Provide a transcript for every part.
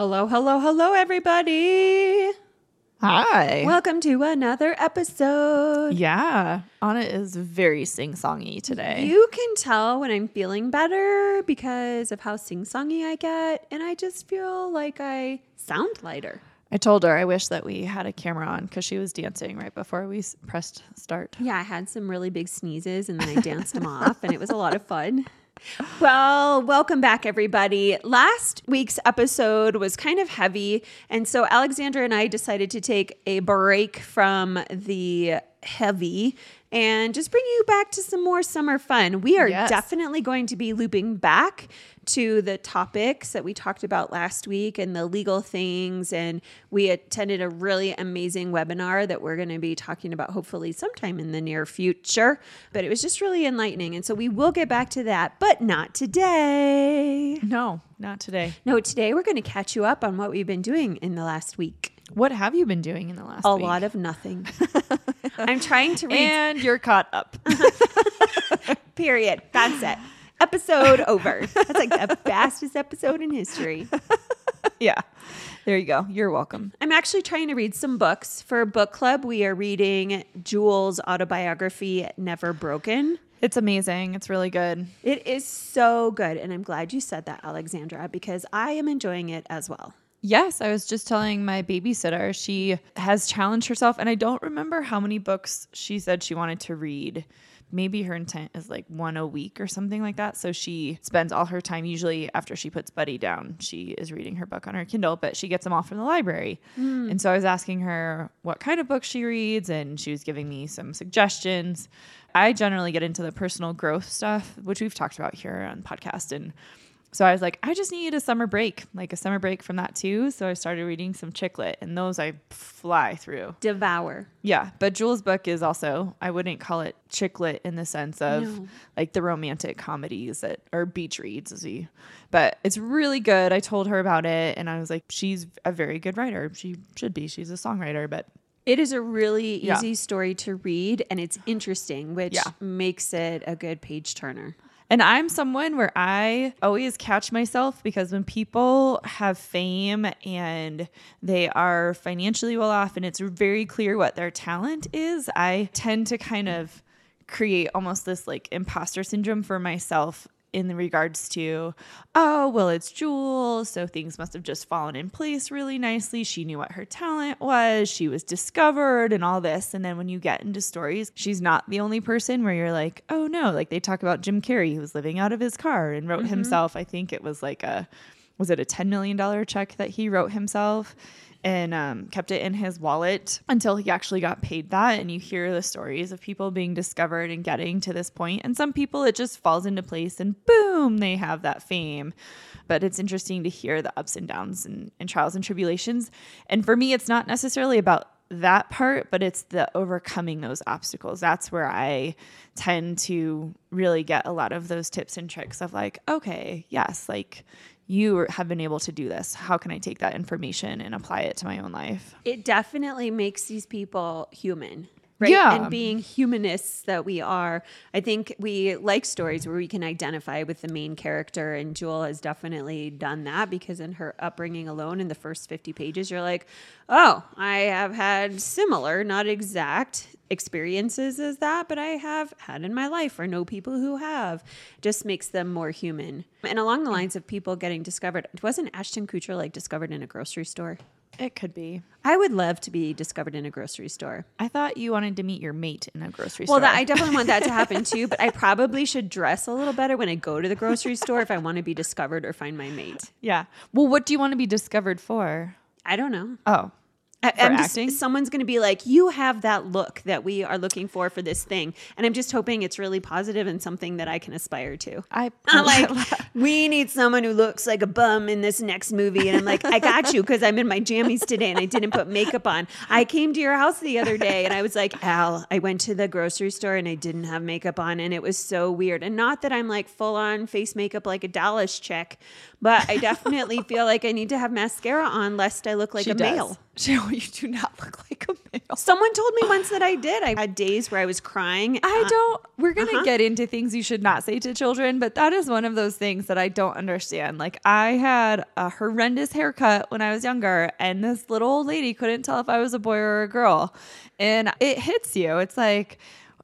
Hello, hello, hello, everybody. Hi. Welcome to another episode. yeah, Anna is very sing songy today. You can tell when I'm feeling better because of how sing songy I get, and I just feel like I sound lighter. I told her I wish that we had a camera on because she was dancing right before we s- pressed start. Yeah, I had some really big sneezes and then I danced them off, and it was a lot of fun. Well, welcome back, everybody. Last week's episode was kind of heavy. And so Alexandra and I decided to take a break from the heavy and just bring you back to some more summer fun. We are Yes. definitely going to be looping back to the topics that we talked about last week and the legal things. And we attended a really amazing webinar that we're going to be talking about hopefully sometime in the near future. But it was just really enlightening. And so we will get back to that, but not today. No, not today. No, today we're going to catch you up on what we've been doing in the last week. What have you been doing in the last week? A week? lot of nothing. I'm trying to read and you're caught up. Period. That's it. Episode over. That's like the fastest episode in history. yeah. There you go. You're welcome. I'm actually trying to read some books for book club. We are reading Jewel's autobiography, Never Broken. It's amazing. It's really good. It is so good. And I'm glad you said that, Alexandra, because I am enjoying it as well. Yes, I was just telling my babysitter she has challenged herself, and I don't remember how many books she said she wanted to read. Maybe her intent is like one a week or something like that. So she spends all her time, usually after she puts Buddy down, she is reading her book on her Kindle, but she gets them all from the library. Hmm. And so I was asking her what kind of books she reads, and she was giving me some suggestions. I generally get into the personal growth stuff, which we've talked about here on podcast. And so I was like, I just need a summer break, like a summer break from that too. So I started reading some chick lit, and those I fly through. Devour. Yeah, but Jewel's book is also I wouldn't call it chick lit in the sense of No. like the romantic comedies that or beach reads, as we. But it's really good. I told her about it, and I was like, she's a very good writer. She should be. She's a songwriter, but It is a really Yeah. easy story to read and it's interesting, which Yeah. makes it a good page turner. And I'm someone where I always catch myself because when people have fame and they are financially well off and it's very clear what their talent is, I tend to kind of create almost this like imposter syndrome for myself in regards to, oh, well, it's Jewel. So things must have just fallen in place really nicely. She knew what her talent was. She was discovered and all this. And then when you get into stories, she's not the only person where you're like, oh no, like they talk about Jim Carrey, who was living out of his car and wrote mm-hmm. himself, I think it was like a, was it a $10 million check that he wrote himself? And um, kept it in his wallet until he actually got paid that. And you hear the stories of people being discovered and getting to this point. And some people, it just falls into place and boom, they have that fame. But it's interesting to hear the ups and downs and, and trials and tribulations. And for me, it's not necessarily about that part, but it's the overcoming those obstacles. That's where I tend to really get a lot of those tips and tricks of like, okay, yes, like you have been able to do this. How can I take that information and apply it to my own life? It definitely makes these people human. Right. Yeah. And being humanists that we are, I think we like stories where we can identify with the main character. And Jewel has definitely done that because in her upbringing alone, in the first 50 pages, you're like, oh, I have had similar, not exact experiences as that, but I have had in my life or know people who have. Just makes them more human. And along the lines of people getting discovered, wasn't Ashton Kutcher like discovered in a grocery store? It could be. I would love to be discovered in a grocery store. I thought you wanted to meet your mate in a grocery Well, store. Well, I definitely want that to happen too, but I probably should dress a little better when I go to the grocery store if I want to be discovered or find my mate. yeah. Well, what do you want to be discovered for? I don't know. Oh, I, for I'm just, acting? someone's going to be like, you have that look that we are looking for for this thing, and I'm just hoping it's really positive and something that I can aspire to. I I'm like, we need someone who looks like a bum in this next movie. And I'm like, I got you because I'm in my jammies today and I didn't put makeup on. I came to your house the other day and I was like, Al, I went to the grocery store and I didn't have makeup on. And it was so weird. And not that I'm like full on face makeup like a Dallas chick, but I definitely feel like I need to have mascara on lest I look like she a does. male. She, you do not look like a male. Someone told me once that I did. I had days where I was crying. I Uh, don't. We're gonna uh-huh. get into things you should not say to children, but that is one of those things that I don't understand. Like I had a horrendous haircut when I was younger, and this little old lady couldn't tell if I was a boy or a girl, and it hits you. It's like.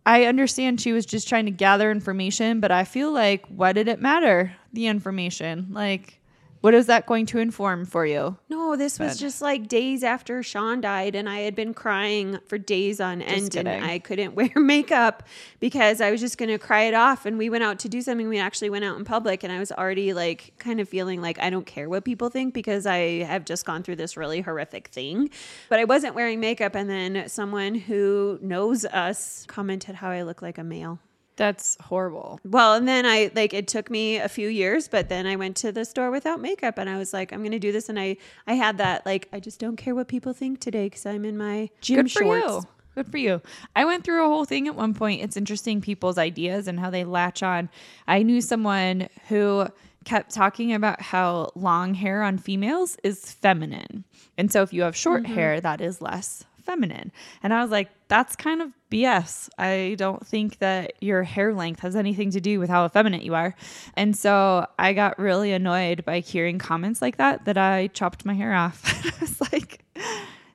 I understand she was just trying to gather information, but I feel like, what did it matter? The information. Like, what is that going to inform for you? No, this was But- just like days after Sean died, and I had been crying for days on end, and. I couldn't wear makeup because I was just going to cry it off. And we went out to do something. We actually went out in public, and I was already like kind of feeling like I don't care what people think because I have just gone through this really horrific thing. But I wasn't wearing makeup, and then someone who knows us commented how I look like a male. That's horrible. Well, and then I like it took me a few years, but then I went to the store without makeup and I was like, I'm going to do this and I I had that like I just don't care what people think today cuz I'm in my gym Good for shorts. you. Good for you. I went through a whole thing at one point. It's interesting people's ideas and how they latch on. I knew someone who kept talking about how long hair on females is feminine. And so if you have short mm-hmm. hair, that is less feminine. And I was like, that's kind of BS. I don't think that your hair length has anything to do with how effeminate you are. And so I got really annoyed by hearing comments like that that I chopped my hair off. I was like,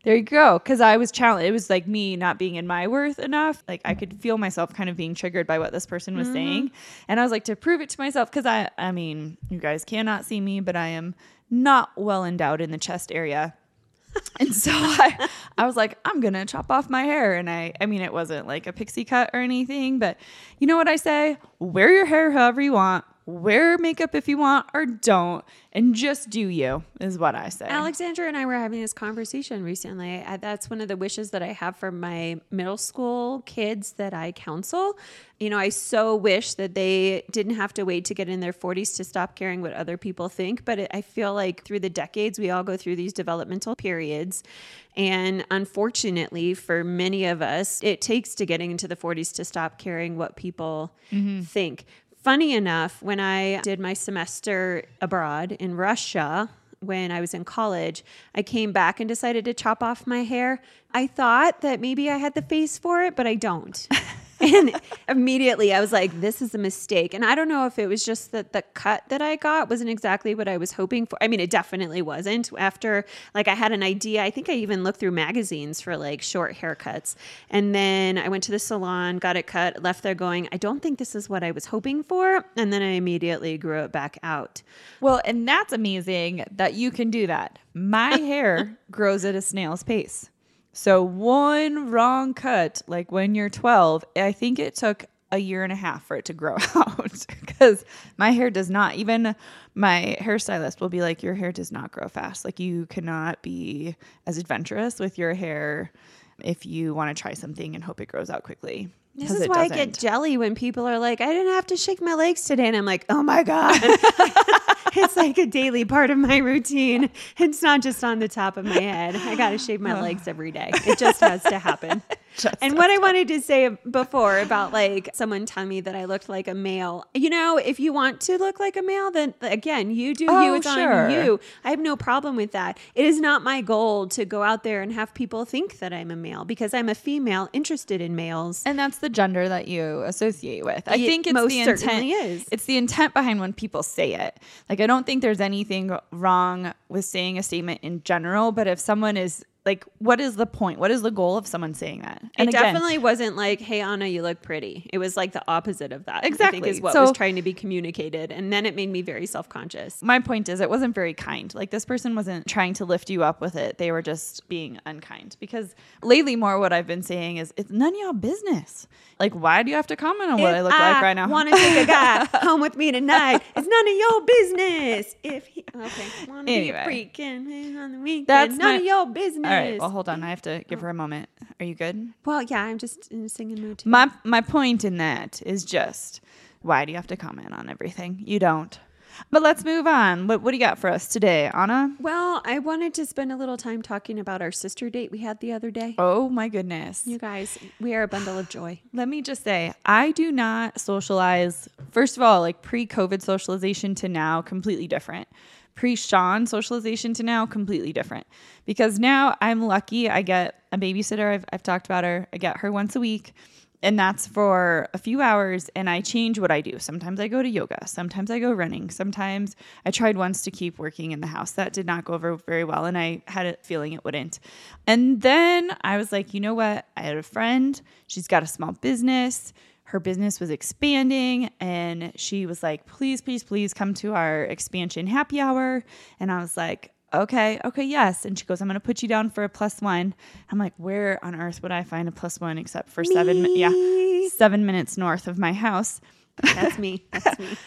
there you go. Cause I was challenged. It was like me not being in my worth enough. Like I could feel myself kind of being triggered by what this person was mm-hmm. saying. And I was like, to prove it to myself, cause I, I mean, you guys cannot see me, but I am not well endowed in the chest area. And so I, I was like, I'm gonna chop off my hair. And I, I mean, it wasn't like a pixie cut or anything, but you know what I say? Wear your hair however you want. Wear makeup if you want or don't, and just do you is what I say. Alexandra and I were having this conversation recently. I, that's one of the wishes that I have for my middle school kids that I counsel. You know, I so wish that they didn't have to wait to get in their 40s to stop caring what other people think. But it, I feel like through the decades, we all go through these developmental periods. And unfortunately, for many of us, it takes to getting into the 40s to stop caring what people mm-hmm. think. Funny enough, when I did my semester abroad in Russia, when I was in college, I came back and decided to chop off my hair. I thought that maybe I had the face for it, but I don't. and immediately I was like, this is a mistake. And I don't know if it was just that the cut that I got wasn't exactly what I was hoping for. I mean, it definitely wasn't. After, like, I had an idea. I think I even looked through magazines for like short haircuts. And then I went to the salon, got it cut, left there going, I don't think this is what I was hoping for. And then I immediately grew it back out. Well, and that's amazing that you can do that. My hair grows at a snail's pace. So one wrong cut, like when you're 12, I think it took a year and a half for it to grow out because my hair does not even my hairstylist will be like your hair does not grow fast. Like you cannot be as adventurous with your hair if you want to try something and hope it grows out quickly This is why I get jelly when people are like, I didn't have to shake my legs today. And I'm like, oh my God. it's like a daily part of my routine. It's not just on the top of my head. I got to shave my legs every day. It just has to happen. Just and what I wanted to say before about like someone telling me that I looked like a male, you know, if you want to look like a male, then again, you do you. Oh, It's sure. on you. I have no problem with that. It is not my goal to go out there and have people think that I'm a male because I'm a female interested in males. And that's the gender that you associate with. I It think it's most the intent. certainly is. It's the intent behind when people say it. Like I don't think there's anything wrong with saying a statement in general, but if someone is like, what is the point? What is the goal of someone saying that? it again, definitely wasn't like, "Hey Anna, you look pretty." It was like the opposite of that. I Exactly. think is what So- was trying to be communicated, and then it made me very self conscious. my point is it wasn't very kind. Like this person wasn't trying to lift you up with it. They were just being unkind. Because lately more what I've been saying is it's none of your business. Like why do you have to comment on what I look like right now? I want to take a guy home with me tonight? It's none of your business. If he okay, want to Anyway. be freaking on the weekend, That's none my- of your business. Right. Well, hold on. I have to give her a moment. Are you good? Well, yeah, I'm just in a singing mood. Too. My my point in that is just why do you have to comment on everything? You don't. But let's move on. What what do you got for us today, Anna? Well, I wanted to spend a little time talking about our sister date we had the other day. Oh my goodness. You guys, we are a bundle of joy. Let me just say, I do not socialize. First of all, like pre COVID socialization to now, completely different. Pre Sean socialization to now, completely different. Because now I'm lucky. I get a babysitter. I've, I've talked about her. I get her once a week and that's for a few hours and i change what i do sometimes i go to yoga sometimes i go running sometimes i tried once to keep working in the house that did not go over very well and i had a feeling it wouldn't and then i was like you know what i had a friend she's got a small business her business was expanding and she was like please please please come to our expansion happy hour and i was like okay, okay, yes. And she goes, I'm going to put you down for a plus one. I'm like, where on earth would I find a plus one except for Me. seven, mi- yeah, seven minutes north of my house. That's me. That's me.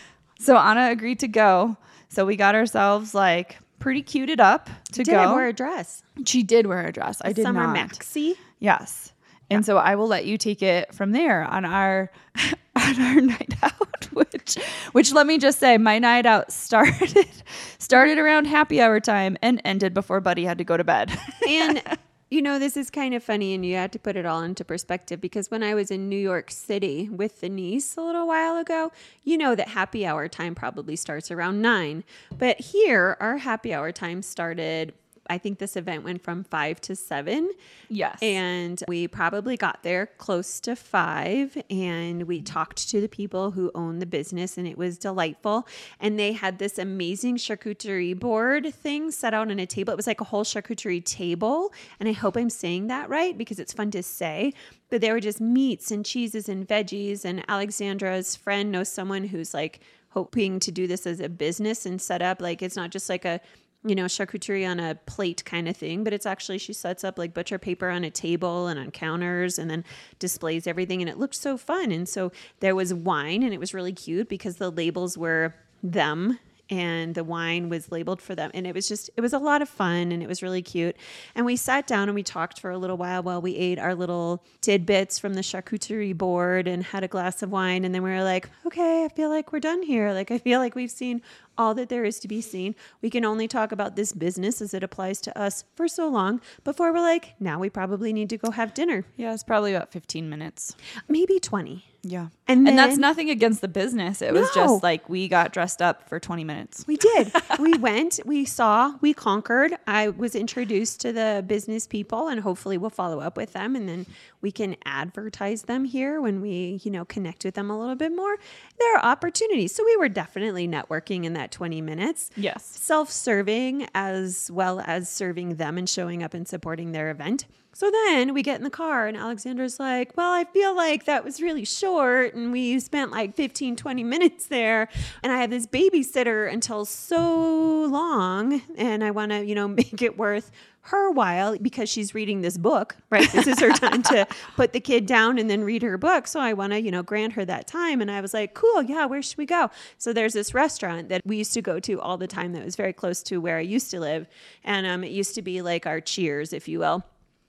So Anna agreed to go. So we got ourselves like pretty cuted up to go. Did go. I wear a dress? she did wear a dress. I did Summer not. maxi. Yes. And so I will let you take it from there on our on our night out, which which let me just say, my night out started started around happy hour time and ended before Buddy had to go to bed. And you know, this is kind of funny, and you had to put it all into perspective because when I was in New York City with the niece a little while ago, you know that happy hour time probably starts around nine. But here, our happy hour time started. I think this event went from five to seven. yes. And we probably got there close to five and we talked to the people who own the business and it was delightful. And they had this amazing charcuterie board thing set out on a table. It was like a whole charcuterie table. And I hope I'm saying that right because it's fun to say. But there were just meats and cheeses and veggies. And Alexandra's friend knows someone who's like hoping to do this as a business and set up like it's not just like a you know, charcuterie on a plate kind of thing, but it's actually she sets up like butcher paper on a table and on counters and then displays everything and it looked so fun. And so there was wine and it was really cute because the labels were them and the wine was labeled for them. And it was just it was a lot of fun and it was really cute. And we sat down and we talked for a little while while we ate our little tidbits from the charcuterie board and had a glass of wine. And then we were like okay i feel like we're done here. Like i feel like we've seen all that there is to be seen we can only talk about this business as it applies to us for so long before we're like now we probably need to go have dinner yeah, it's probably about 15 minutes. maybe 20 Yeah. And And, that's nothing against the business. It was just like we got dressed up for 20 minutes. We did. we went, we saw, we conquered. I was introduced to the business people and hopefully we'll follow up with them and then we can advertise them here when we, you know, connect with them a little bit more. There are opportunities. So we were definitely networking in that 20 minutes. Yes. Self-serving as well as serving them and showing up and supporting their event. So then we get in the car and Alexandra's like, Well, I feel like that was really short and we spent like 15, 20 minutes there. And I have this babysitter until so long and I want to, you know, make it worth her while because she's reading this book, right? This is her time to put the kid down and then read her book. So I want to, you know, grant her that time. And I was like, cool, yeah, where should we go? So there's this restaurant that we used to go to all the time that was very close to where I used to live. And um, it used to be like our cheers, if you will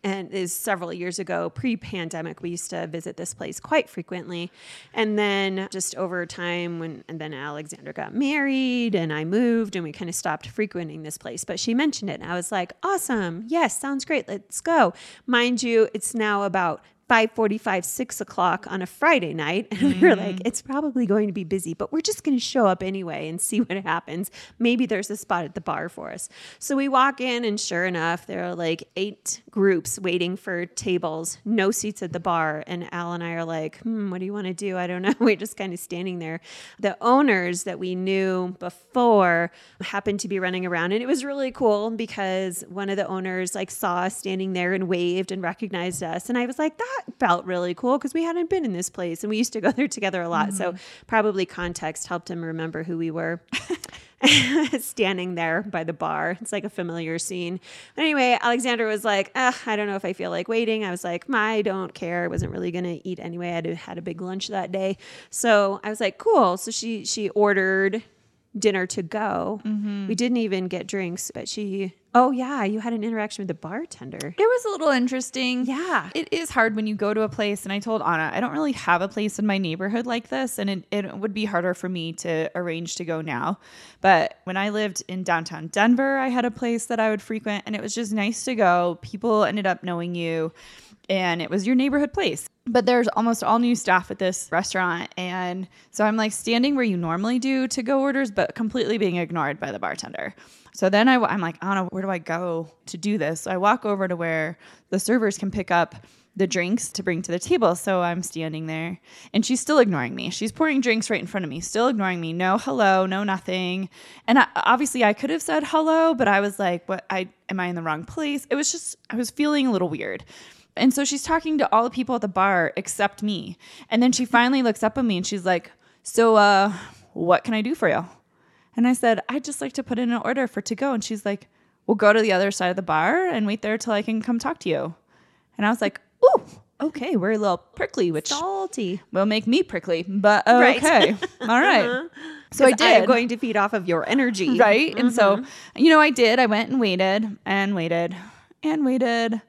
and is several years ago pre-pandemic we used to visit this place quite frequently. And then just over time when and then Alexandra got married and i moved and we kind of stopped frequenting this place. But she mentioned it and i was like awesome. Yes sounds great. Let's go. Mind you it's now about 5.45 6 o'clock on a friday night and we were like it's probably going to be busy but we're just going to show up anyway and see what happens. Maybe there's a spot at the bar for us. So we walk in and sure enough there are like eight groups waiting for tables no seats at the bar and al and i are like hmm, what do you want to do? I don't know. We're just kind of standing there. The owners that we knew before happened to be running around and it was really cool because one of the owners like saw us standing there and waved and recognized us and i was like that felt really cool because we hadn't been in this place and we used to go there together a lot so mm-hmm. probably context helped him remember who we were standing there by the bar. It's like a familiar scene. But Anyway, Alexandra was like, I don't know if I feel like waiting. I was like, mm, I don't care. I wasn't really going to eat anyway. I had had a big lunch that day. So I was like, cool. So she, she ordered dinner to go. Mm-hmm. We didn't even get drinks, but she, oh, yeah, you had an interaction with the bartender. It was a little interesting. Yeah. It is hard when you go to a place, and I told Anna, I don't really have a place in my neighborhood like this, and it, it would be harder for me to arrange to go now. But when I lived in downtown Denver, I had a place that I would frequent, and it was just nice to go. People ended up knowing you, and it was your neighborhood place. But there's almost all new staff at this restaurant. And so I'm like standing where you normally do to go orders, but completely being ignored by the bartender. So then I, I'm like, Anna, where do I go to do this? So I walk over to where the servers can pick up the drinks to bring to the table. So I'm standing there and she's still ignoring me. She's pouring drinks right in front of me, still ignoring me. No hello, no nothing. And I, obviously I could have said hello, but I was like, what I am I in the wrong place? It was just I was feeling a little weird. And so she's talking to all the people at the bar except me. And then she finally looks up at me and she's like, "So uh what can I do for you?" And I said, "I'd just like to put in an order for to go." And she's like, "We'll go to the other side of the bar and wait there till I can come talk to you." And I was like, "Ooh, okay, we're a little prickly, which Salty. will make me prickly, but Right. okay, all right." So I did. am going to feed off of your energy. right? And so, you know, I did. I went and waited and waited and waited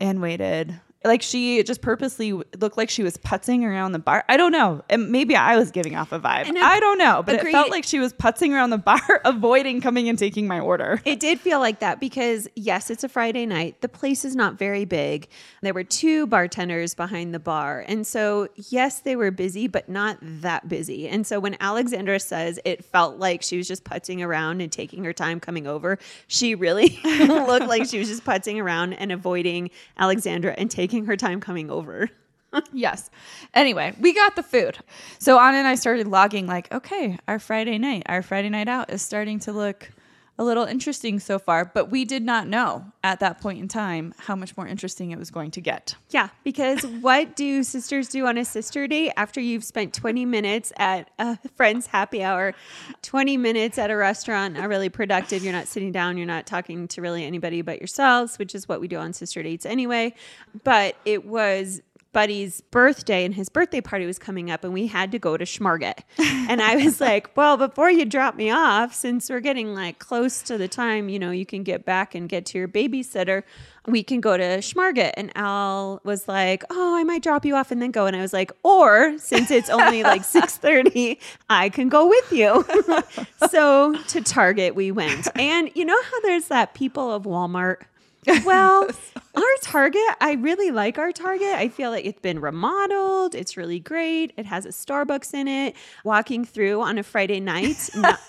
and waited. Like she just purposely looked like she was putzing around the bar. I don't know. And maybe I was giving off a vibe. And I I don't know, but agree- it felt like she was putzing around the bar, avoiding coming and taking my order. It did feel like that because, yes, it's a Friday night. The place is not very big. There were two bartenders behind the bar. And so, yes, they were busy, but not that busy. And so, when Alexandra says it felt like she was just putzing around and taking her time coming over, she really looked like she was just putzing around and avoiding Alexandra and taking her time coming over. yes. Anyway, we got the food. So Anna and I started logging, like, okay, our Friday night, our Friday night out is starting to look a little interesting so far. But we did not know at that point in time how much more interesting it was going to get. Yeah, because what do sisters do on a sister date after you've spent 20 minutes at a friend's happy hour, 20 minutes at a restaurant, are really productive? You're not sitting down, you're not talking to really anybody but yourselves, which is what we do on sister dates anyway. But it was Buddy's birthday and his birthday party was coming up and we had to go to Schmarget. And I was like, well, before you drop me off, since we're getting like close to the time, you know, you can get back and get to your babysitter, we can go to Schmarget. And Al was like, oh, I might drop you off and then go. And I was like, or since it's only like 6.30, I can go with you. so to Target we went. And you know how there's that people of Walmart well, our Target, I really like our Target. I feel like it's been remodeled. It's really great. It has a Starbucks in it. Walking through on a Friday night, not,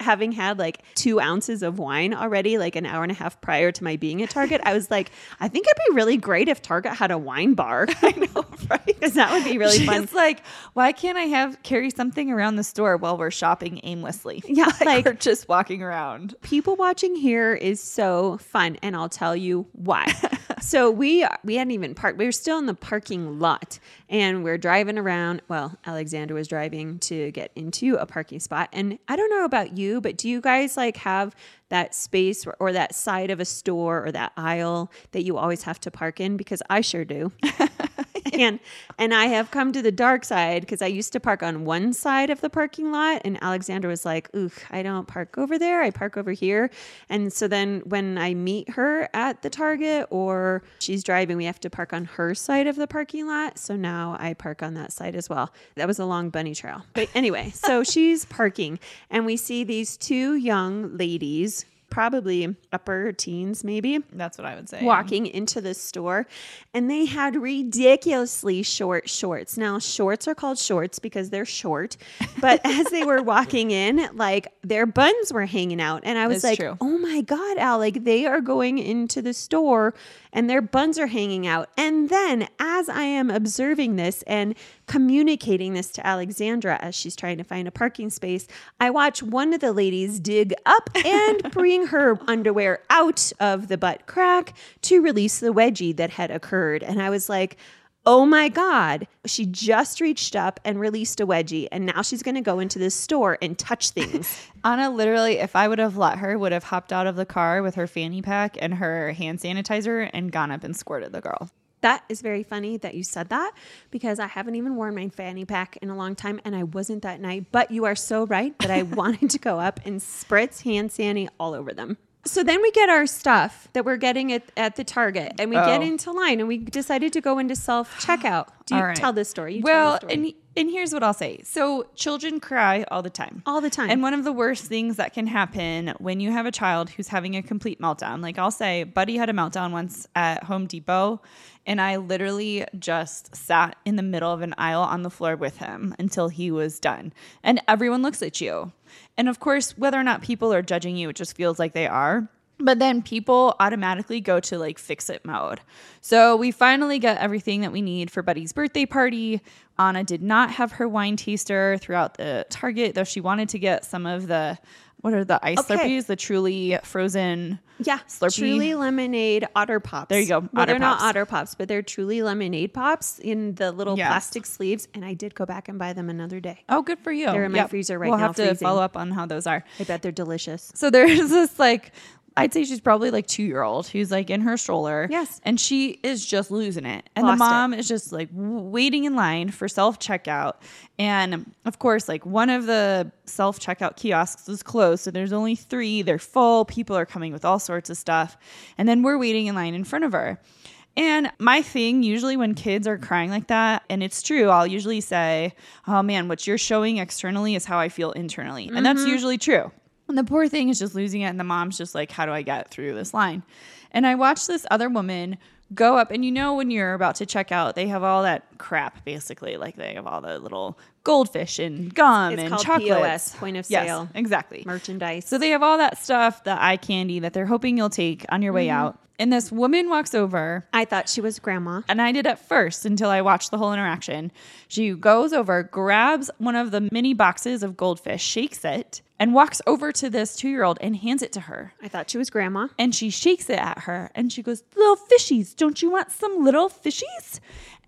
having had like two ounces of wine already, like an hour and a half prior to my being at Target, I was like, I think it'd be really great if Target had a wine bar. I know, right? Because that would be really She's fun. like, why can't I have carry something around the store while we're shopping aimlessly? Yeah, like- we're just walking around. people watching here is so fun and i'll tell you why so we we hadn't even parked we were still in the parking lot and we're driving around well Alexandra was driving to get into a parking spot and i don't know about you but do you guys like have that space or, or that side of a store or that aisle that you always have to park in? Because i sure do and and I have come to the dark side because I used to park on one side of the parking lot, and Alexandra was like, "Ooh, I don't park over there. I park over here." And so then when I meet her at the Target or she's driving, we have to park on her side of the parking lot. So now I park on that side as well. That was a long bunny trail, but anyway, so she's parking, and we see these two young ladies. Probably upper teens, maybe That's what I would say. walking into the store and they had ridiculously short shorts. Now, shorts are called shorts because they're short, but as they were walking in, like their buns were hanging out. And I was It's like, true. oh my God, Al, like they are going into the store and their buns are hanging out. And then as I am observing this and communicating this to Alexandra as she's trying to find a parking space, I watch one of the ladies dig up and bring her underwear out of the butt crack to release the wedgie that had occurred. And I was like, Oh my God. She just reached up and released a wedgie, and now she's going to go into this store and touch things. Anna literally, if I would have let her, would have hopped out of the car with her fanny pack and her hand sanitizer and gone up and squirted the girl. That is very funny that you said that because I haven't even worn my fanny pack in a long time and I wasn't that night. But you are so right that I wanted to go up and spritz hand sandy all over them. So then we get our stuff that we're getting at, at the Target and we get Oh. into line and we decided to go into self checkout. Do you right. tell this story? You well, story. and and here's what I'll say. So children cry all the time. all the time. And one of the worst things that can happen when you have a child who's having a complete meltdown, like I'll say, Buddy had a meltdown once at Home Depot, and I literally just sat in the middle of an aisle on the floor with him until he was done. And everyone looks at you. And of course, whether or not people are judging you, it just feels like they are. But then people automatically go to like fix it mode. So we finally get everything that we need for Buddy's birthday party. Anna did not have her wine taster throughout the Target, though she wanted to get some of the what are the ice Okay. Slurpees? The truly frozen. Yeah, Slurpee. Truly Lemonade Otter Pops. There you go, Well, Otter they're not Otter Pops, but they're Truly Lemonade Pops in the little Yes. plastic sleeves. And I did go back and buy them another day. Oh, good for you. They're in my freezer right we'll now, have to freezing. follow up on how those are. I bet they're delicious. So there's this like I'd say she's probably like two year old who's like in her stroller. Yes. And she is just losing it. And Lost the mom is just like waiting in line for self checkout. And of course, like one of the self checkout kiosks is closed. So there's only three. They're full. People are coming with all sorts of stuff. And then we're waiting in line in front of her. And my thing usually when kids are crying like that, and it's true, I'll usually say, Oh man, what you're showing externally is how I feel internally. And that's mm-hmm. usually true. And the poor thing is just losing it. And the mom's just like, How do I get through this line? And I watched this other woman go up, and you know, when you're about to check out, they have all that crap basically. Like they have all the little goldfish and gum It's and called chocolates. POS, point of Yes, sale. exactly. Merchandise. So they have all that stuff, the eye candy that they're hoping you'll take on your way mm-hmm. out. And this woman walks over I thought she was grandma. and I did at first until I watched the whole interaction. She goes over, grabs one of the mini boxes of goldfish, shakes it, and walks over to this two year old and hands it to her. I thought she was grandma. And she shakes it at her and she goes, Little fishies, don't you want some little fishies?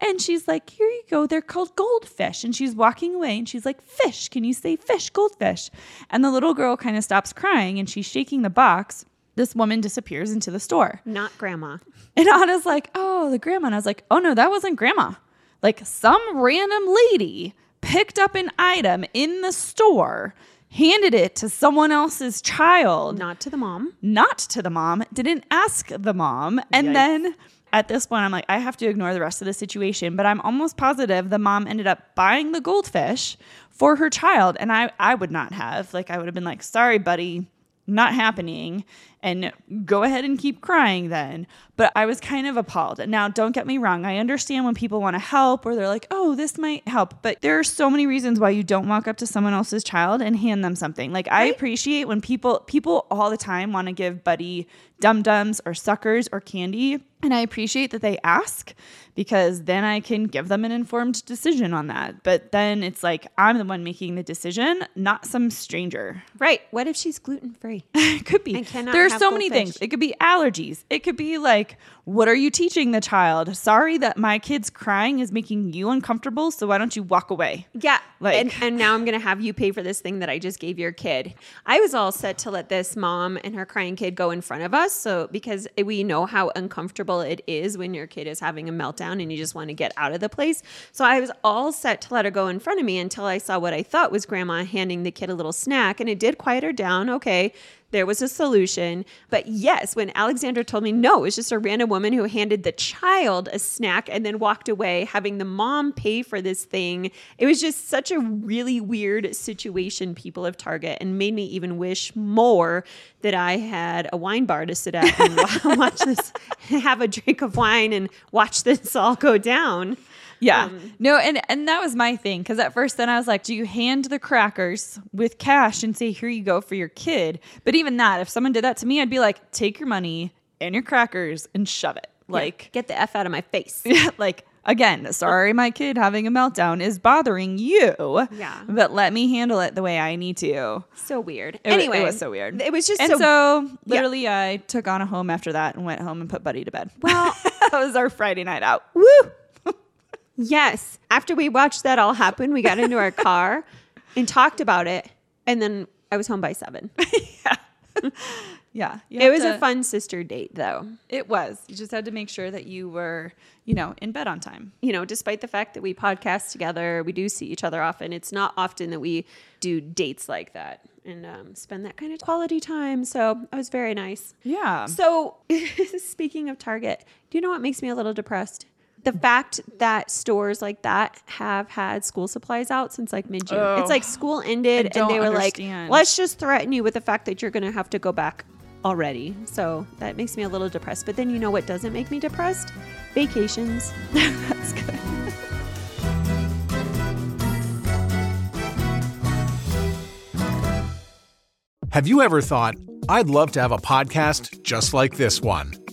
And she's like, Here you go. They're called goldfish. And she's walking away and she's like, Fish, can you say fish, goldfish? And the little girl kind of stops crying and she's shaking the box. This woman disappears into the store. Not grandma. And Anna's like, oh, the grandma. And I was like, oh no, that wasn't grandma. Like some random lady picked up an item in the store, handed it to someone else's child, Not to the mom. not to the mom, didn't ask the mom. And Yikes. then at this point, I'm like, I have to ignore the rest of the situation. But I'm almost positive the mom ended up buying the goldfish for her child. And I, I would not have. Like, I would have been like, sorry, buddy, not happening. And go ahead and keep crying then. But I was kind of appalled. Now, don't get me wrong. I understand when people want to help or they're like, oh, this might help. But there are so many reasons why you don't walk up to someone else's child and hand them something. Like, I appreciate when people, people all the time want to give Buddy dum dums or suckers or candy. And I appreciate that they ask because then I can give them an informed decision on that. But then it's like I'm the one making the decision, not some stranger. Right. What if she's gluten free? Could be. And cannot There are have so many things. It could be allergies. It could be like, what are you teaching the child? Sorry that my kid's crying is making you uncomfortable, so why don't you walk away? Yeah. Like- and, and now I'm going to have you pay for this thing that I just gave your kid. I was all set to let this mom and her crying kid go in front of us. So, because we know how uncomfortable it is when your kid is having a meltdown and you just want to get out of the place. So, I was all set to let her go in front of me until I saw what I thought was grandma handing the kid a little snack. And it did quiet her down. Okay. There was a solution. But yes, when Alexandra told me no, it was just a random woman who handed the child a snack and then walked away, having the mom pay for this thing. It was just such a really weird situation, people of Target, and made me even wish more that I had a wine bar to sit at and watch this, have a drink of wine and watch this all go down. Yeah. Um, no, and and that was my thing cuz at first then I was like, do you hand the crackers with cash and say here you go for your kid? But even that, if someone did that to me, I'd be like, take your money and your crackers and shove it. Like Get the F out of my face. like again, sorry my kid having a meltdown is bothering you. Yeah. But let me handle it the way I need to. So weird. It, wa- anyway, it was so weird. It was just and so, so, literally I took on a home after that and went home and put Buddy to bed. Well- that was our Friday night out. Woo! Yes. After we watched that all happen, we got into our car and talked about it. And then I was home by seven. Yeah. yeah. It was a fun sister date, though. It was. You just had to make sure that you were, you know, in bed on time. You know, despite the fact that we podcast together, we do see each other often. It's not often that we do dates like that and um, spend that kind of quality time. So it was very nice. Yeah. So, speaking of Target, do you know what makes me a little depressed? The fact that stores like that have had school supplies out since like mid June. Oh, it's like school ended and they were understand. like, let's just threaten you with the fact that you're going to have to go back already. So that makes me a little depressed. But then you know what doesn't make me depressed? Vacations. That's good. Have you ever thought, I'd love to have a podcast just like this one?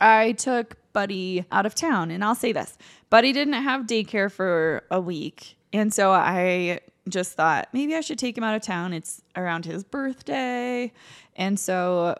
I took Buddy out of town, and I'll say this Buddy didn't have daycare for a week. And so I just thought maybe I should take him out of town. It's around his birthday. And so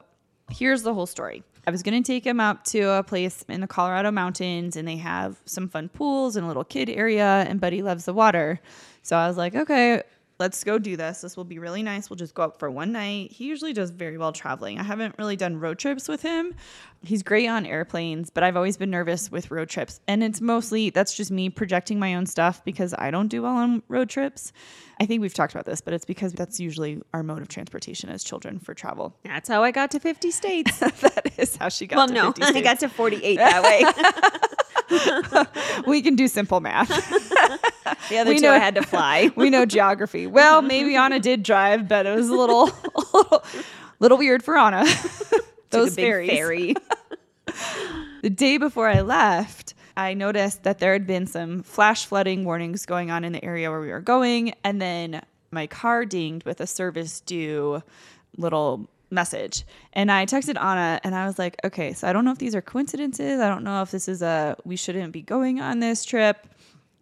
here's the whole story. I was going to take him up to a place in the Colorado mountains, and they have some fun pools and a little kid area, and Buddy loves the water. So I was like, okay, let's go do this. This will be really nice. We'll just go up for one night. He usually does very well traveling. I haven't really done road trips with him. He's great on airplanes, but I've always been nervous with road trips. And it's mostly that's just me projecting my own stuff because I don't do well on road trips. I think we've talked about this, but it's because that's usually our mode of transportation as children for travel. That's how I got to 50 states. that is how she got well, to no, 50 I got to 48 that way. we can do simple math. The other We two know- I had to fly. we know geography. Well, maybe Anna did drive, but it was a little, a little, little weird for Anna. Those Took a big ferries. ferry. The day before I left, I noticed that there had been some flash flooding warnings going on in the area where we were going, and then my car dinged with a service due little message. And I texted Anna and I was like, okay, so I don't know if these are coincidences. I don't know if this is a we shouldn't be going on this trip.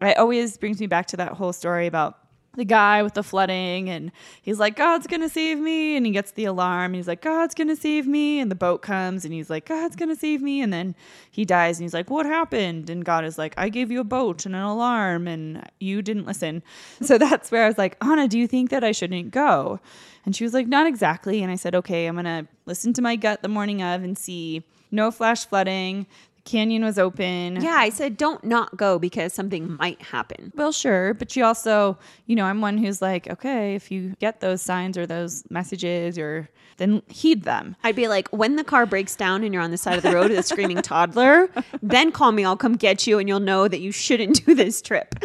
It always brings me back to that whole story about the guy with the flooding and he's like god's gonna save me and he gets the alarm and he's like god's gonna save me and the boat comes and he's like god's gonna save me and then he dies and he's like what happened? And god is like i gave you a boat and an alarm and you didn't listen. So that's where i was like anna do you think that i shouldn't go? And she was like not exactly and i said okay i'm gonna listen to my gut the morning of and see. No flash flooding canyon was open Yeah, I said don't not go because something might happen. well, sure, but you also, you know, I'm one who's like, okay, if you get those signs or those messages, or then heed them. I'd be like, when the car breaks down and you're on the side of the road with a screaming toddler, then call me. I'll come get you, and you'll know that you shouldn't do this trip.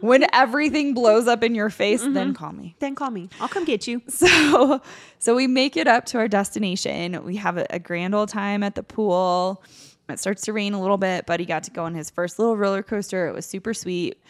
When everything blows up in your face, then mm-hmm. call me. then call me. I'll come get you. So, so we make it up to our destination. We have a, a grand old time at the pool. It starts to rain a little bit, but he got to go on his first little roller coaster. It was super sweet.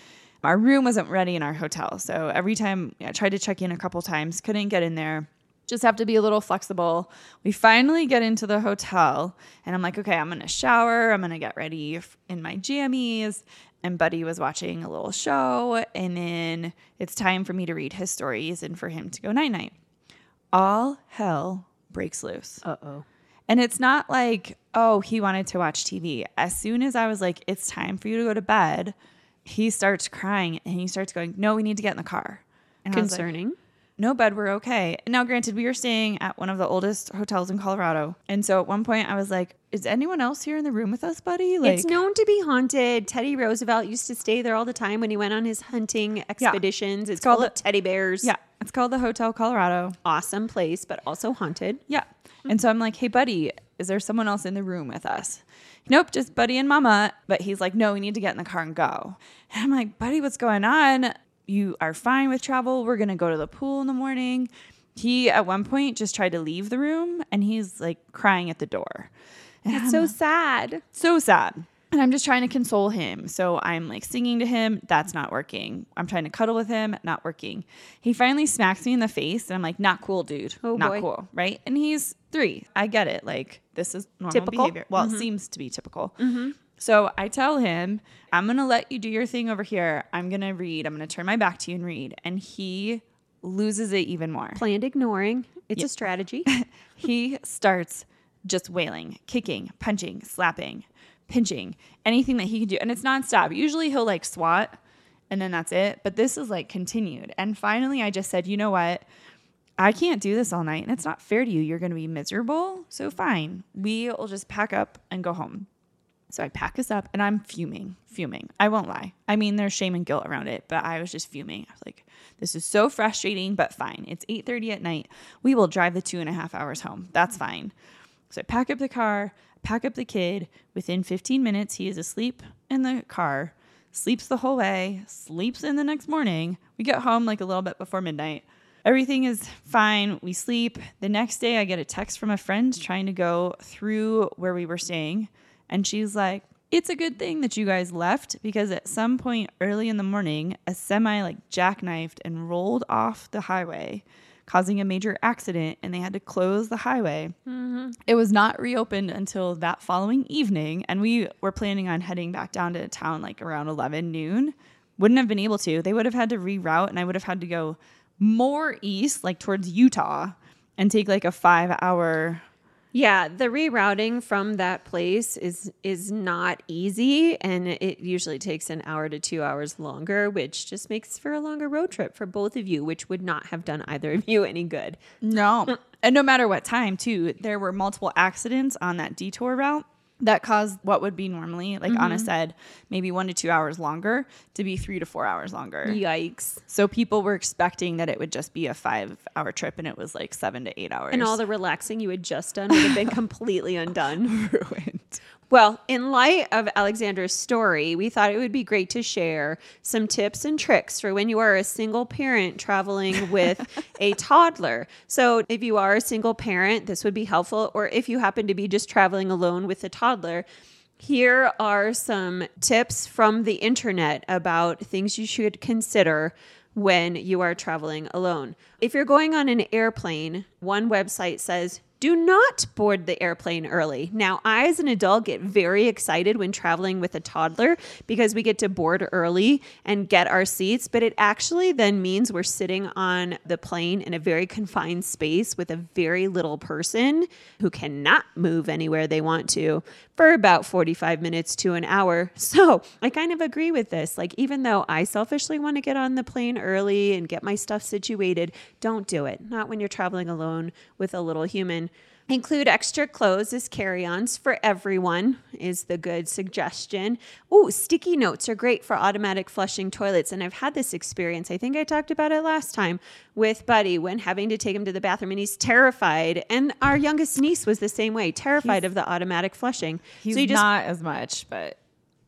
Our room wasn't ready in our hotel, so every time I tried to check in a couple times, couldn't get in there. Just have to be a little flexible. We finally get into the hotel, and I'm like, okay, I'm gonna shower. I'm gonna get ready in my jammies. And Buddy was watching a little show, and then it's time for me to read his stories and for him to go night night all hell breaks loose. Uh oh. And it's not like, oh, he wanted to watch TV. As soon as I was like, it's time for you to go to bed, he starts crying and he starts going, no, we need to get in the car. And was like, Concerning. no, bed, we're okay. Now, granted, we were staying at one of the oldest hotels in Colorado. And so at one point I was like, is anyone else here in the room with us, buddy? Like, it's known to be haunted. Teddy Roosevelt used to stay there all the time when he went on his hunting expeditions. It's, called full of the- teddy bears. yeah, it's called the Hotel Colorado. Awesome place, but also haunted. Yeah. And so I'm like, hey, buddy, is there someone else in the room with us? Nope, just buddy and mama. But he's like, no, we need to get in the car and go. And I'm like, buddy, what's going on? You are fine with travel. We're going to go to the pool in the morning. He, at one point, just tried to leave the room and he's like crying at the door. It's so sad. so sad. And I'm just trying to console him. So I'm like singing to him. That's not working. I'm trying to cuddle with him. Not working. He finally smacks me in the face. And I'm like, not cool, dude. Oh, not boy. cool. Right. And he's three. I get it. Like, this is normal Typical? behavior. Well, it mm-hmm. seems to be typical. Mm-hmm. So I tell him, I'm going to let you do your thing over here. I'm going to read. I'm going to turn my back to you and read. And he loses it even more Planned ignoring. It's a strategy. he starts just wailing, kicking, punching, slapping, pinching, anything that he can do. And it's nonstop. Usually he'll like swat and then that's it. But this is like continued. And finally, I just said, you know what? I can't do this all night and it's not fair to you. You're going to be miserable. So fine. We will just pack up and go home. So I pack us up and I'm fuming, fuming. I won't lie. I mean, there's shame and guilt around it, but I was just fuming. I was like, this is so frustrating, but fine. It's 8.30 at night. We will drive the two and a half hours home. That's fine. So I pack up the car, pack up the kid. Within 15 minutes, he is asleep in the car, sleeps the whole way, sleeps in the next morning. We get home like a little bit before midnight. Everything is fine. We sleep. The next day, I get a text from a friend trying to go through where we were staying. And she's like, it's a good thing that you guys left because at some point early in the morning, a semi like jackknifed and rolled off the highway, causing a major accident, and they had to close the highway. Mm-hmm. It was not reopened until that following evening, and we were planning on heading back down to town like around 11 noon. Wouldn't have been able to. They would have had to reroute, and I would have had to go more east, like towards Utah, and take like a five hour. Yeah, the rerouting from that place is is not easy and it usually takes an hour to 2 hours longer, which just makes for a longer road trip for both of you, which would not have done either of you any good. No. and no matter what time, too, there were multiple accidents on that detour route that caused what would be normally, like Anna mm-hmm. said, maybe one to two hours longer to be three to four hours longer. Yikes. So people were expecting that it would just be a five hour trip and it was like seven to eight hours. And all the relaxing you had just done would have been completely undone. ruined. Well, in light of Alexandra's story, we thought it would be great to share some tips and tricks for when you are a single parent traveling with a toddler. So, if you are a single parent, this would be helpful. Or if you happen to be just traveling alone with a toddler, here are some tips from the internet about things you should consider when you are traveling alone. If you're going on an airplane, one website says, do not board the airplane early. Now, I, as an adult, get very excited when traveling with a toddler because we get to board early and get our seats, but it actually then means we're sitting on the plane in a very confined space with a very little person who cannot move anywhere they want to for about 45 minutes to an hour. So I kind of agree with this. Like, even though I selfishly want to get on the plane early and get my stuff situated, don't do it. Not when you're traveling alone with a little human. Include extra clothes as carry ons for everyone, is the good suggestion. Oh, sticky notes are great for automatic flushing toilets. And I've had this experience. I think I talked about it last time with Buddy when having to take him to the bathroom and he's terrified. And our youngest niece was the same way, terrified of the automatic flushing. He's so you just not as much, but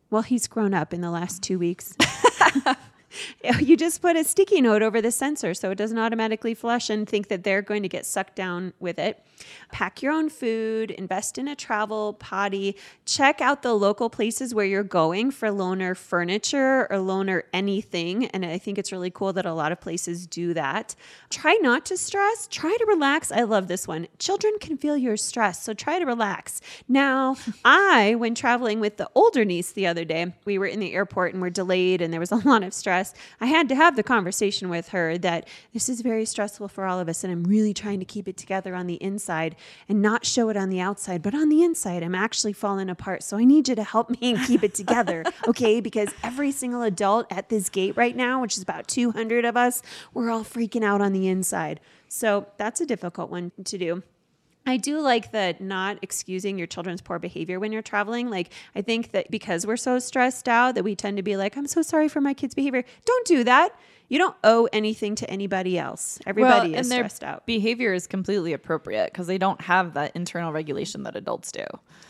well, he's grown up in the last two weeks. you just put a sticky note over the sensor so it doesn't automatically flush and think that they're going to get sucked down with it. Pack your own food, invest in a travel potty, check out the local places where you're going for loaner furniture or loaner anything. And I think it's really cool that a lot of places do that. Try not to stress, try to relax. I love this one. Children can feel your stress, so try to relax. Now, I, when traveling with the older niece the other day, we were in the airport and we're delayed and there was a lot of stress. I had to have the conversation with her that this is very stressful for all of us and I'm really trying to keep it together on the inside and not show it on the outside, but on the inside, I'm actually falling apart. So I need you to help me and keep it together, okay? Because every single adult at this gate right now, which is about 200 of us, we're all freaking out on the inside. So that's a difficult one to do. I do like that not excusing your children's poor behavior when you're traveling. Like, I think that because we're so stressed out that we tend to be like, I'm so sorry for my kid's behavior. Don't do that. You don't owe anything to anybody else. Everybody is and their stressed out. behavior is completely appropriate because they don't have that internal regulation that adults do.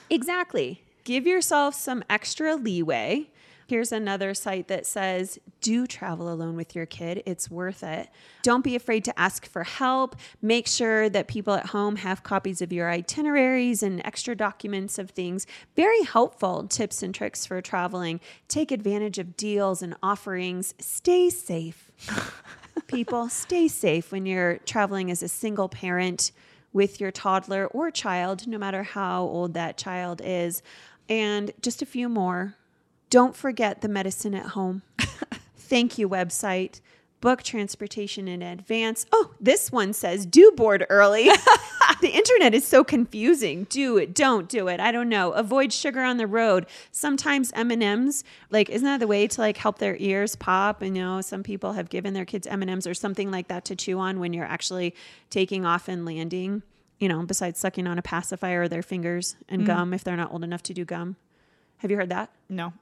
Exactly. Give yourself some extra leeway. Here's another site that says do travel alone with your kid. It's worth it. Don't be afraid to ask for help. Make sure that people at home have copies of your itineraries and extra documents of things. Very helpful tips and tricks for traveling. Take advantage of deals and offerings. Stay safe. people, stay safe when you're traveling as a single parent with your toddler or child, no matter how old that child is. And just a few more don't forget the medicine at home. Thank you, website. Book transportation in advance. Oh, this one says do board early. the internet is so confusing. Do it, don't do it. I don't know. Avoid sugar on the road. Sometimes M&Ms, like isn't that the way to like help their ears pop? And you know, some people have given their kids M&Ms or something like that to chew on when you're actually taking off and landing, you know, besides sucking on a pacifier or their fingers and mm. gum if they're not old enough to do gum. Have you heard that? No.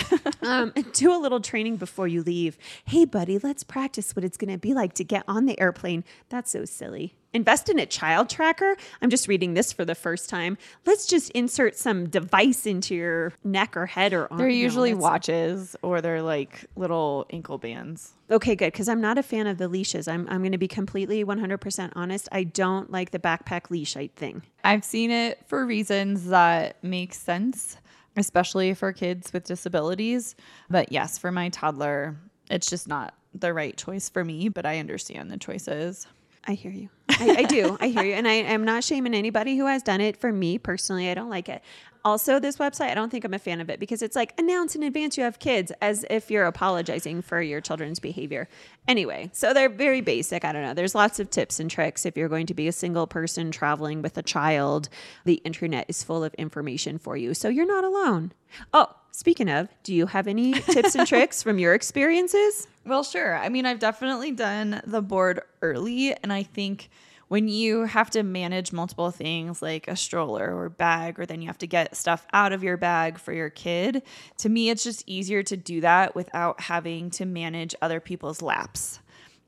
um, do a little training before you leave. Hey, buddy, let's practice what it's going to be like to get on the airplane. That's so silly. Invest in a child tracker. I'm just reading this for the first time. Let's just insert some device into your neck or head or arm. They're usually that's- watches or they're like little ankle bands. Okay, good. Because I'm not a fan of the leashes. I'm, I'm going to be completely 100% honest. I don't like the backpack leash thing. I've seen it for reasons that make sense, especially for kids with disabilities. But yes, for my toddler, it's just not the right choice for me, but I understand the choices. I hear you. I, I do. I hear you. And I am not shaming anybody who has done it. For me personally, I don't like it. Also, this website, I don't think I'm a fan of it because it's like announce in advance you have kids as if you're apologizing for your children's behavior. Anyway, so they're very basic. I don't know. There's lots of tips and tricks if you're going to be a single person traveling with a child. The internet is full of information for you. So you're not alone. Oh, speaking of, do you have any tips and tricks from your experiences? Well, sure. I mean, I've definitely done the board early. And I think when you have to manage multiple things like a stroller or bag, or then you have to get stuff out of your bag for your kid, to me, it's just easier to do that without having to manage other people's laps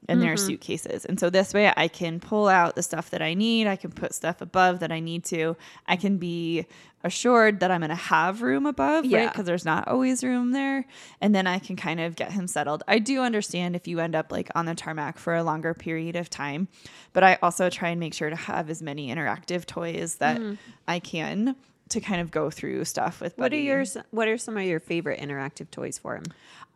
in their mm-hmm. suitcases. And so this way I can pull out the stuff that I need. I can put stuff above that I need to. I can be assured that I'm going to have room above, right? Because there's not always room there. And then I can kind of get him settled. I do understand if you end up like on the tarmac for a longer period of time, but I also try and make sure to have as many interactive toys that mm-hmm. I can to kind of go through stuff with What are Buddy. your what are some of your favorite interactive toys for him?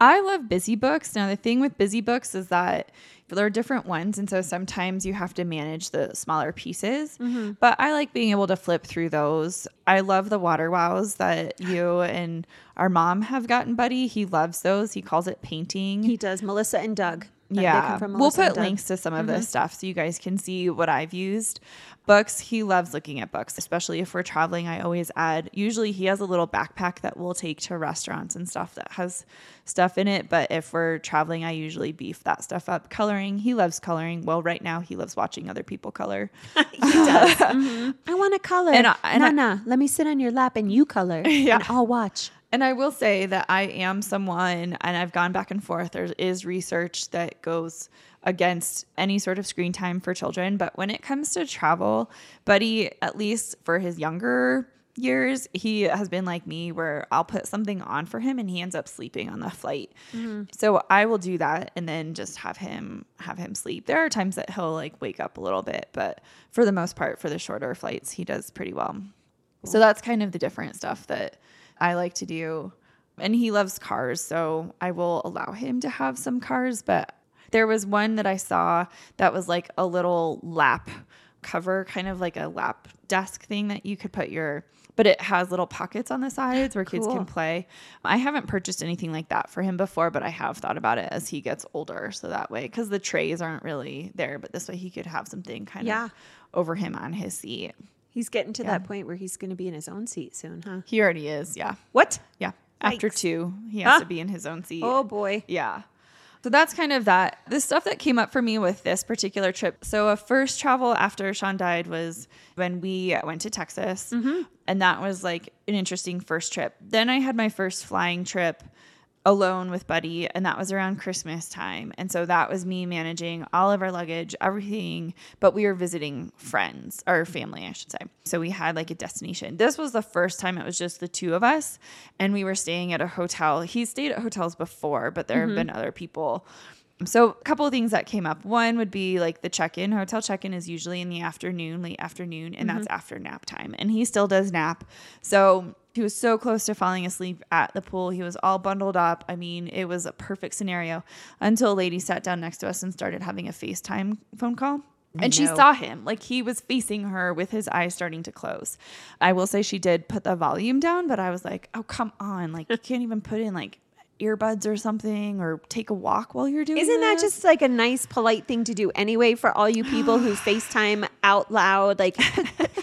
I love busy books. Now, the thing with busy books is that there are different ones. And so sometimes you have to manage the smaller pieces. Mm-hmm. But I like being able to flip through those. I love the water wows that you and our mom have gotten, Buddy. He loves those. He calls it painting. He does Melissa and Doug. Yeah. come from We'll put links to some of this stuff so you guys can see what I've used. Books, he loves looking at books, especially if we're traveling. I always add, usually he has a little backpack that we'll take to restaurants and stuff that has stuff in it. But if we're traveling, I usually beef that stuff up. Coloring, he loves coloring. Well, right now he loves watching other people color. He does. Mhm. I want to color. And I- and I- Nana, let me sit on your lap and you color. Yeah. And I'll watch. And I will say that I am someone, and I've gone back and forth. There is research that goes against any sort of screen time for children. But when it comes to travel, Buddy, at least for his younger years, he has been like me where I'll put something on for him and he ends up sleeping on the flight. Mm-hmm. So I will do that and then just have him have him sleep. There are times that he'll like wake up a little bit, but for the most part, for the shorter flights, he does pretty well. So that's kind of the different stuff that I like to do. And he loves cars, so I will allow him to have some cars. But there was one that I saw that was like a little lap cover, kind of like a lap desk thing that you could put your, but it has little pockets on the sides where kids can play. I haven't purchased anything like that for him before, but I have thought about it as he gets older. So that way, because the trays aren't really there, but this way he could have something kind Yeah. of over him on his seat. He's getting to that point where he's going to be in his own seat soon, huh? He already is, yeah. What? Yeah. After two, he has Huh? to be in his own seat. Oh boy. Yeah. So that's kind of that. The stuff that came up for me with this particular trip. So, a first travel after Sean died was when we went to Texas. Mm-hmm. And that was like an interesting first trip. Then I had my first flying trip alone with Buddy, and that was around Christmas time. And so that was me managing all of our luggage, everything, but we were visiting friends or family, I should say. So we had like a destination. This was the first time it was just the two of us, and we were staying at a hotel. He stayed at hotels before, but there have mm-hmm. been other people. So, a couple of things that came up. One would be like the check in. Hotel check in is usually in the afternoon, late afternoon, and mm-hmm. that's after nap time. And he still does nap. So, he was so close to falling asleep at the pool. He was all bundled up. I mean, it was a perfect scenario until a lady sat down next to us and started having a FaceTime phone call. And she saw him like he was facing her with his eyes starting to close. I will say she did put the volume down, but I was like, oh, come on. Like, you can't even put in like earbuds or something or take a walk while you're doing Isn't that this? just like a nice, polite thing to do anyway for all you people who FaceTime out loud? Like,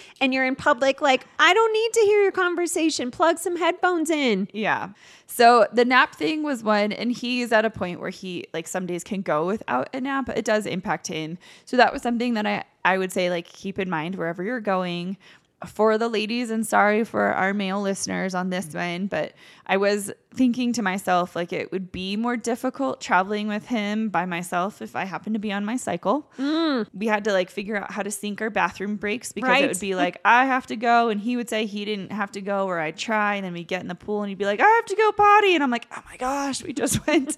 and you're in public, like, I don't need to hear your conversation. Plug some headphones in. Yeah. So the nap thing was one, and he's at a point where he like some days can go without a nap. It does impact him. So that was something that I I would say like keep in mind wherever you're going. For the ladies, and sorry for our male listeners on this mm. one, but I was thinking to myself like it would be more difficult traveling with him by myself if I happened to be on my cycle. Mm. We had to like figure out how to sync our bathroom breaks because Right. it would be like I have to go, and he would say he didn't have to go, or I'd try, and then we'd get in the pool, and he'd be like, I have to go potty, and I'm like, oh my gosh, we just went,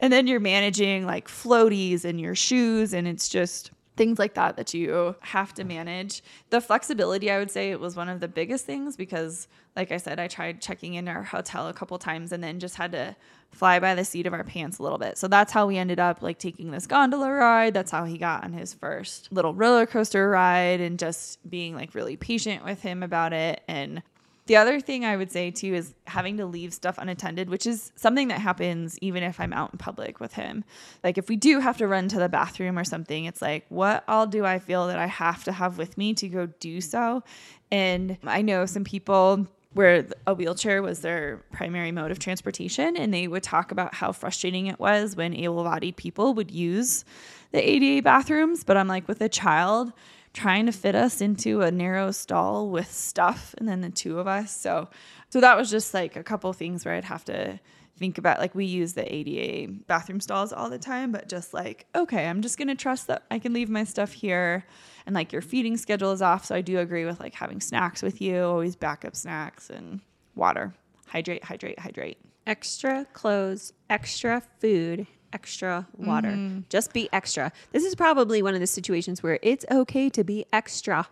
and then you're managing like floaties and your shoes, and it's just things like that that you have to manage. The flexibility, I would say, it was one of the biggest things because, like I said, I tried checking in our hotel a couple times, and then just had to fly by the seat of our pants a little bit. So that's how we ended up like taking this gondola ride. That's how he got on his first little roller coaster ride and just being like really patient with him about it. And the other thing I would say too is having to leave stuff unattended, which is something that happens even if I'm out in public with him. Like if we do have to run to the bathroom or something, it's like, what all do I feel that I have to have with me to go do so? And I know some people where a wheelchair was their primary mode of transportation and they would talk about how frustrating it was when able-bodied people would use the ADA bathrooms but I'm like with a child trying to fit us into a narrow stall with stuff and then the two of us. So so that was just like a couple things where I'd have to think about like we use the ADA bathroom stalls all the time but just like okay I'm just to trust that I can leave my stuff here and like your feeding schedule is off. So I do agree with like having snacks with you always backup snacks and water. Hydrate hydrate hydrate. Extra clothes, extra food, extra water. Mm-hmm. Just be extra. This is probably one of the situations where it's okay to be extra.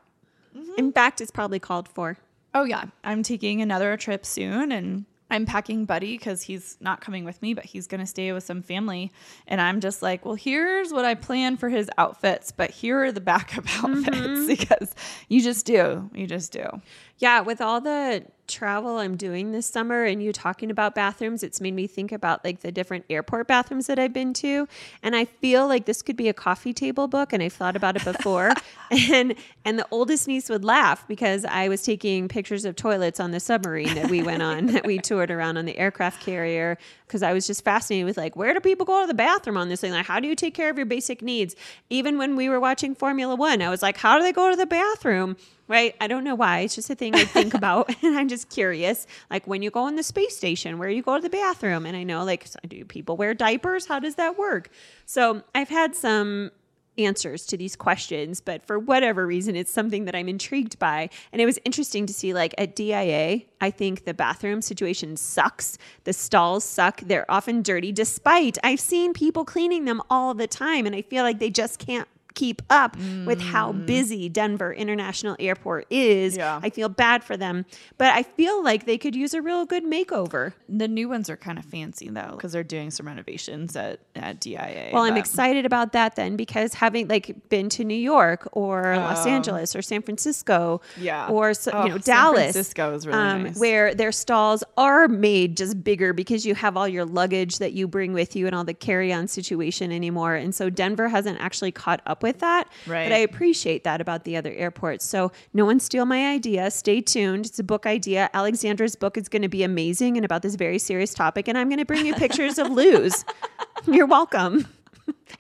Mm-hmm. In fact, it's probably called for. Oh yeah, I'm taking another trip soon and I'm packing Buddy because he's not coming with me, but he's gonna stay with some family. And I'm just like, well, here's what I plan for his outfits, but here are the backup outfits because you just do, you just do. Yeah, with all the travel I'm doing this summer and you talking about bathrooms, it's made me think about like the different airport bathrooms that I've been to. And I feel like this could be a coffee table book and I've thought about it before. and and the oldest niece would laugh because I was taking pictures of toilets on the submarine that we went on, that we toured around on the aircraft carrier because I was just fascinated with like where do people go to the bathroom on this thing? Like how do you take care of your basic needs? Even when we were watching Formula 1, I was like how do they go to the bathroom? Right? I don't know why. It's just a thing I think about and I'm just curious. Like when you go in the space station, where you go to the bathroom and I know like do people wear diapers? How does that work? So, I've had some answers to these questions, but for whatever reason, it's something that I'm intrigued by. And it was interesting to see, like at DIA, I think the bathroom situation sucks. The stalls suck. They're often dirty, despite I've seen people cleaning them all the time. And I feel like they just can't keep up with how mm. busy Denver International Airport is. Yeah. I feel bad for them, but I feel like they could use a real good makeover. The new ones are kind of fancy though, because they're doing some renovations at, at DIA. Well, I'm excited about that then because having like been to New York or Los oh. Angeles or San Francisco, Oh. Yeah. or so, Oh, you know San Dallas, Francisco is really um, nice. where their stalls are made just bigger because you have all your luggage that you bring with you and all the carry-on situation anymore. And so Denver hasn't actually caught up with that, Right. but I appreciate that about the other airports. So no one steal my idea. Stay tuned. It's a book idea. Alexandra's book is going to be amazing and about this very serious topic, and I'm going to bring you pictures of loos. You're welcome.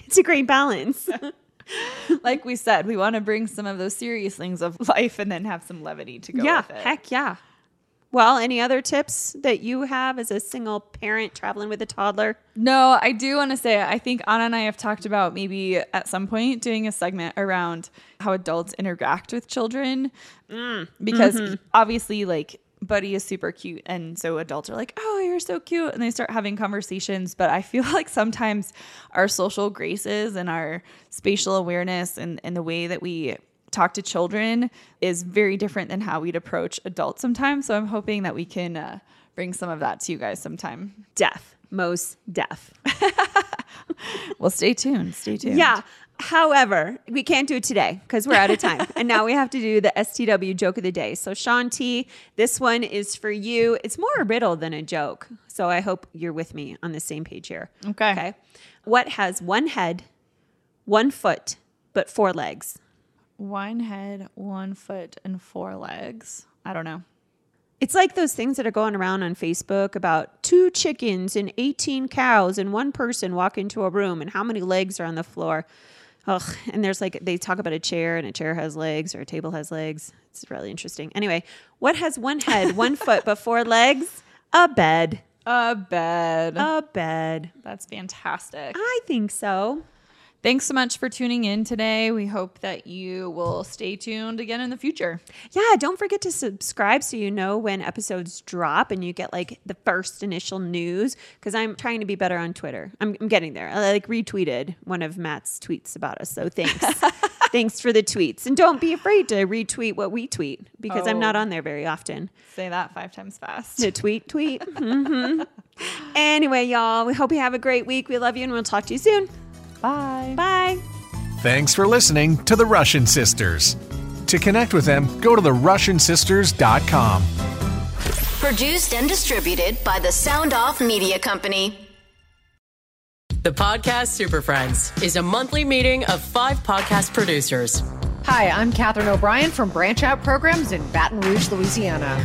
It's a great balance. like we said, we want to bring some of those serious things of life and then have some levity to go yeah, with it. heck yeah. Well, any other tips that you have as a single parent traveling with a toddler? No, I do want to say I think Anna and I have talked about maybe at some point doing a segment around how adults interact with children. Mm, because mm-hmm. obviously, like, Buddy is super cute. And so adults are like, oh, you're so cute. And they start having conversations. But I feel like sometimes our social graces and our spatial awareness and, and the way that we talk to children is very different than how we'd approach adults sometimes. So I'm hoping that we can uh, bring some of that to you guys sometime. Deaf, most deaf. Well, stay tuned. Stay tuned. Yeah. However, we can't do it today because we're out of time. and now we have to do the STW joke of the day. So, Sean T, this one is for you. It's more a riddle than a joke. So, I hope you're with me on the same page here. Okay. Okay. What has one head, one foot, but four legs? One head, one foot, and four legs. I don't know. It's like those things that are going around on Facebook about two chickens and 18 cows and one person walk into a room and how many legs are on the floor. Ugh. And there's like, they talk about a chair and a chair has legs or a table has legs. It's really interesting. Anyway, what has one head, one foot, but four legs? A bed. A bed. A bed. That's fantastic. I think so. Thanks so much for tuning in today. We hope that you will stay tuned again in the future. Yeah, don't forget to subscribe so you know when episodes drop and you get like the first initial news. Because I'm trying to be better on Twitter. I'm, I'm getting there. I like retweeted one of Matt's tweets about us. So thanks. thanks for the tweets. And don't be afraid to retweet what we tweet because I'm Oh. not on there very often. Say that five times fast. To tweet, tweet. hmm Anyway, y'all, we hope you have a great week. We love you and we'll talk to you soon. Bye. Bye. Thanks for listening to the Russian Sisters. To connect with them, go to therussiansisters.com. Produced and distributed by the Sound Off Media Company. The Podcast Super Friends is a monthly meeting of five podcast producers. Hi, I'm Katherine O'Brien from Branch Out Programs in Baton Rouge, Louisiana.